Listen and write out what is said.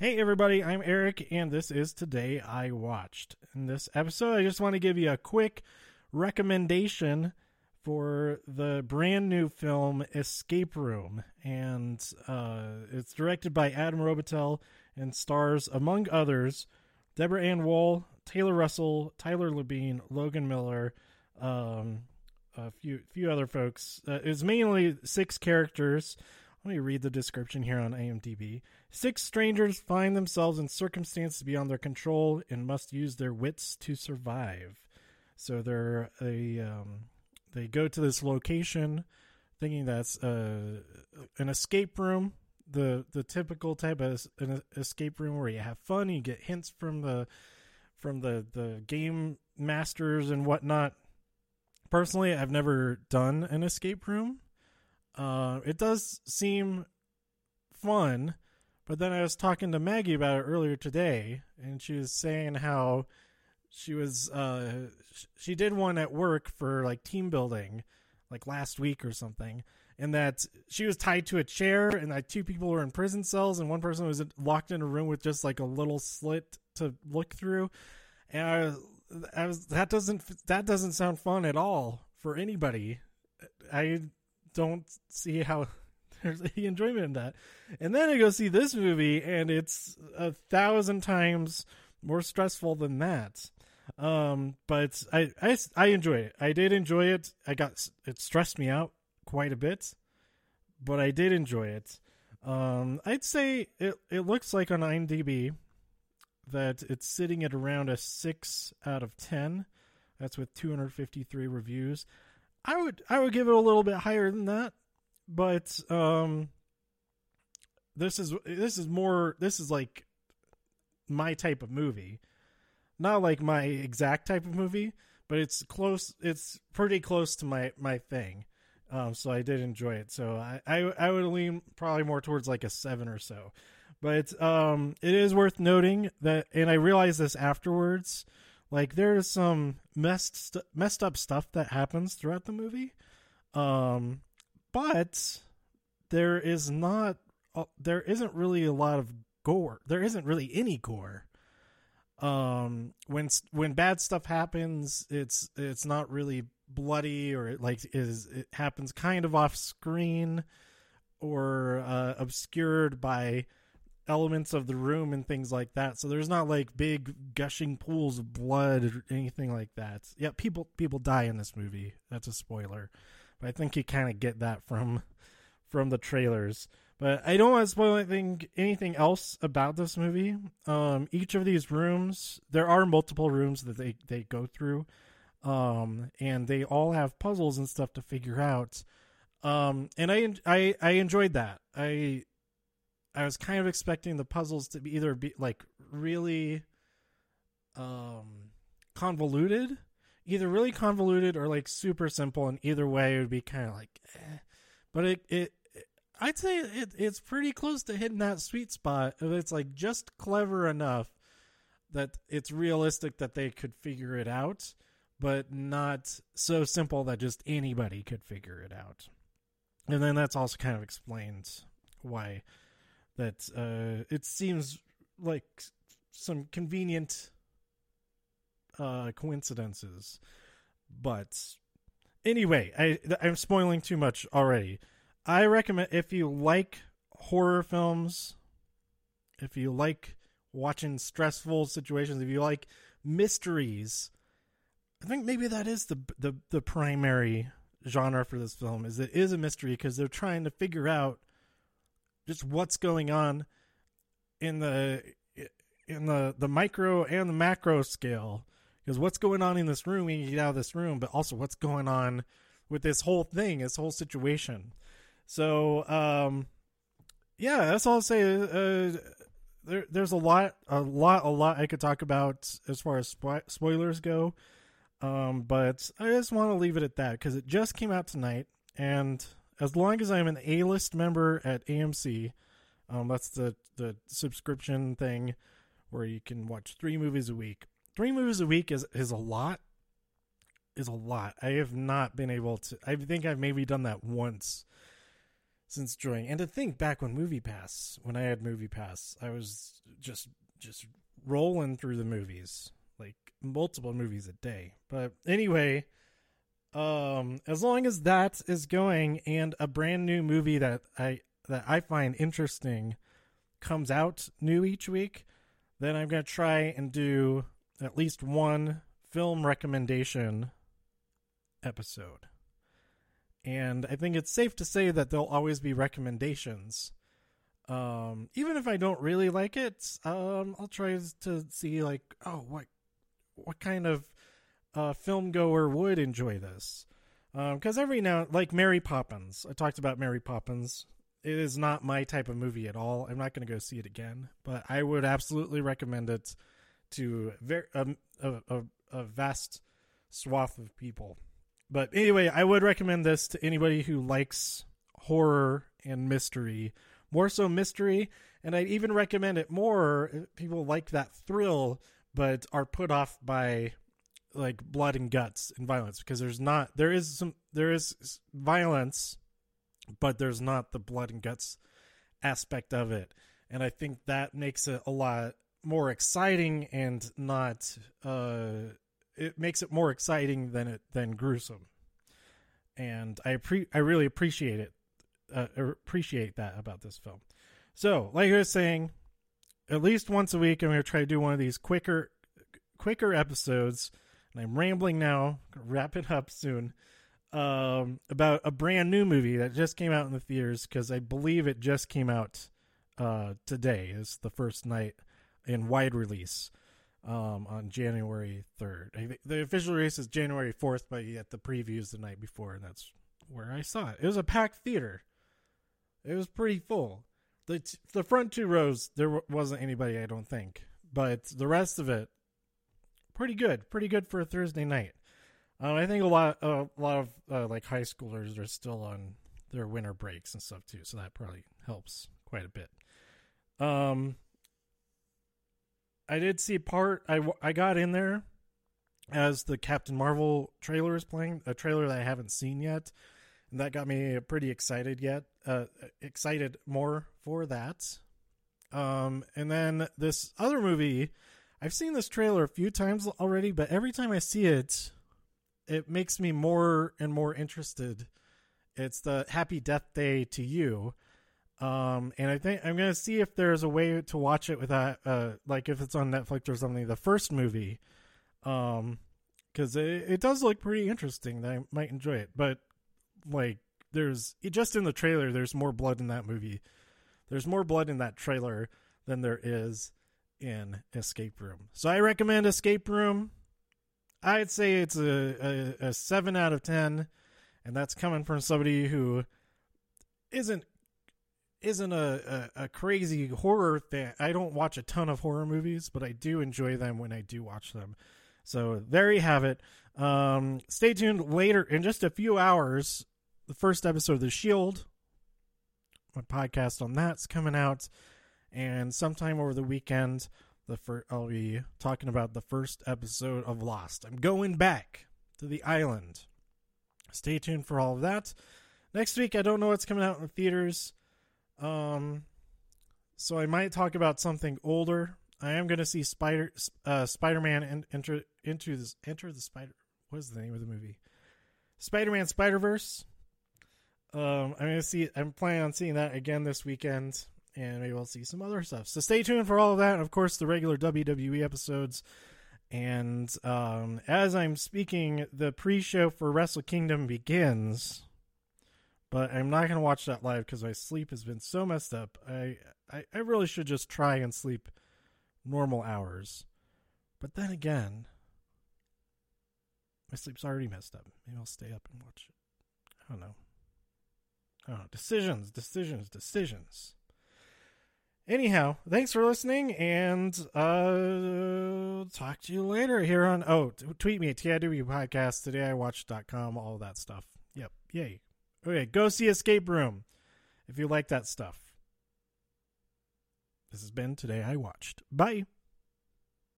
Hey everybody, I'm Eric and this is Today I Watched. In this episode, I just want to give you a quick recommendation for the brand new film Escape Room. And uh, it's directed by Adam Robitel and stars, among others, Deborah Ann Woll, Taylor Russell, Tyler Labine, Logan Miller, um, a few few other folks. Uh, it's mainly six characters. Let me read the description here on IMDb. Six strangers find themselves in circumstances beyond their control and must use their wits to survive. So they're a um, they go to this location thinking that's uh, an escape room, the the typical type of an escape room where you have fun, you get hints from the from the the game masters and whatnot. Personally, I've never done an escape room. Uh, it does seem fun, but then I was talking to Maggie about it earlier today, and she was saying how she was uh, she did one at work for like team building, like last week or something, and that she was tied to a chair, and that two people were in prison cells, and one person was locked in a room with just like a little slit to look through, and I was, I was that doesn't that doesn't sound fun at all for anybody. I don't see how there's any enjoyment in that. And then I go see this movie, and it's a thousand times more stressful than that. Um, but I, I, I enjoy it. I did enjoy it. I got it stressed me out quite a bit, but I did enjoy it. Um, I'd say it it looks like on IMDb that it's sitting at around a six out of ten. That's with 253 reviews. I would I would give it a little bit higher than that, but um, this is this is more this is like my type of movie, not like my exact type of movie, but it's close. It's pretty close to my my thing. Um, so I did enjoy it. So I, I I would lean probably more towards like a seven or so, but um, it is worth noting that, and I realized this afterwards like there's some messed st- messed up stuff that happens throughout the movie, um, but there is not uh, there isn't really a lot of gore. There isn't really any gore. Um, when when bad stuff happens, it's it's not really bloody or it like is it happens kind of off screen or uh, obscured by elements of the room and things like that. So there's not like big gushing pools of blood or anything like that. Yeah, people people die in this movie. That's a spoiler. But I think you kind of get that from from the trailers. But I don't want to spoil anything anything else about this movie. Um, each of these rooms, there are multiple rooms that they they go through, um, and they all have puzzles and stuff to figure out. Um, and I I I enjoyed that. I I was kind of expecting the puzzles to be either be like really um convoluted, either really convoluted or like super simple and either way it would be kind of like eh. but it, it I'd say it it's pretty close to hitting that sweet spot it's like just clever enough that it's realistic that they could figure it out, but not so simple that just anybody could figure it out. And then that's also kind of explains why that uh, it seems like some convenient uh, coincidences. But anyway, I I'm spoiling too much already. I recommend if you like horror films, if you like watching stressful situations, if you like mysteries, I think maybe that is the the the primary genre for this film is it is a mystery because they're trying to figure out just what's going on in the in the the micro and the macro scale. Because what's going on in this room when you get out of this room but also what's going on with this whole thing this whole situation. So um yeah that's all i'll say. Uh, there, there's a lot a lot a lot i could talk about as far as spo- spoilers go. Um but i just want to leave it at that because it just came out tonight and as long as I'm an A list member at AMC, um, that's the the subscription thing where you can watch three movies a week. Three movies a week is is a lot. Is a lot. I have not been able to. I think I've maybe done that once. since joining. And to think back when Movie Pass, when I had Movie Pass, I was just just rolling through the movies, like multiple movies a day. But anyway, um as long as that is going and a brand new movie that I that I find interesting comes out new each week, then I'm to try and do at least one film recommendation episode. And I think it's safe to say that there'll always be recommendations. Um, even if I don't really like it, um, I'll try to see like, oh, what, what kind of uh, film goer would enjoy this? Because um, every now, like Mary Poppins, I talked about Mary Poppins. It is not my type of movie at all. I'm not going to go see it again, but I would absolutely recommend it to very um, a, a, a vast swath of people. But anyway, I would recommend this to anybody who likes horror and mystery, more so mystery, and I'd even recommend it more if people like that thrill but are put off by like blood and guts and violence because there's not there is some there is violence but there's not the blood and guts aspect of it. And i think that makes it a lot more exciting and not uh it makes it more exciting than it than gruesome. And i pre- i really appreciate it uh, appreciate that about this film. So like i was saying at least once a week i'm going to try to do one of these quicker quicker episodes and i'm rambling now wrap it up soon um, about a brand new movie that just came out in the theaters because i believe it just came out uh, today is the first night in wide release um, on January 3rd. The official release is January 4th, but you get the previews the night before, and that's where I saw it. It was a packed theater. It was pretty full. The t- the front two rows there w- wasn't anybody, I don't think, but the rest of it pretty good, pretty good for a Thursday night. Um, I think a lot uh, a lot of uh, like high schoolers are still on their winter breaks and stuff too, so that probably helps quite a bit. Um, I did see part. I I got in there as the Captain Marvel trailer is playing, a trailer that I haven't seen yet, and that got me pretty excited. Yet, uh, excited more for that. Um, and then this other movie, I've seen this trailer a few times already, but every time I see it, it makes me more and more interested. It's the Happy Death Day to You um, and I think I'm gonna see if there's a way to watch it without, uh, like if it's on Netflix or something. The first movie, um, because it, it does look pretty interesting. I might enjoy it, but like there's just in the trailer, there's more blood in that movie. There's more blood in that trailer than there is in Escape Room. So I recommend Escape Room. I'd say it's a, a, a seven out of ten, and that's coming from somebody who isn't isn't a, a, a, crazy horror thing. I don't watch a ton of horror movies, but I do enjoy them when I do watch them. So there you have it. Um, stay tuned later in just a few hours. The first episode of The Shield, my podcast on that's coming out, and sometime over the weekend, the fir- I'll be talking about the first episode of Lost. I'm going back to the island. Stay tuned for all of that. Next week, I don't know what's coming out in the theaters. Um, so I might talk about something older. I am going to see Spider uh, Spider Man and enter into this enter the Spider. What is the name of the movie? Spider Man Spider Verse. Um, I'm going to see. I'm planning on seeing that again this weekend, and maybe we'll see some other stuff. So stay tuned for all of that, and of course the regular WWE episodes. And um, as I'm speaking, the pre-show for Wrestle Kingdom begins but I'm not gonna watch that live because my sleep has been so messed up. I, I I really should just try and sleep normal hours, but then again, my sleep's already messed up. Maybe I'll stay up and watch it. I don't know. I don't know. Decisions, decisions, decisions. Anyhow, thanks for listening, and uh, talk to you later here on. Oh, tweet me at TIW Podcast, todayIWatched.com, all that stuff. Yep. Yay. Okay, go see Escape Room if you like that stuff. This has been Today I Watched. Bye.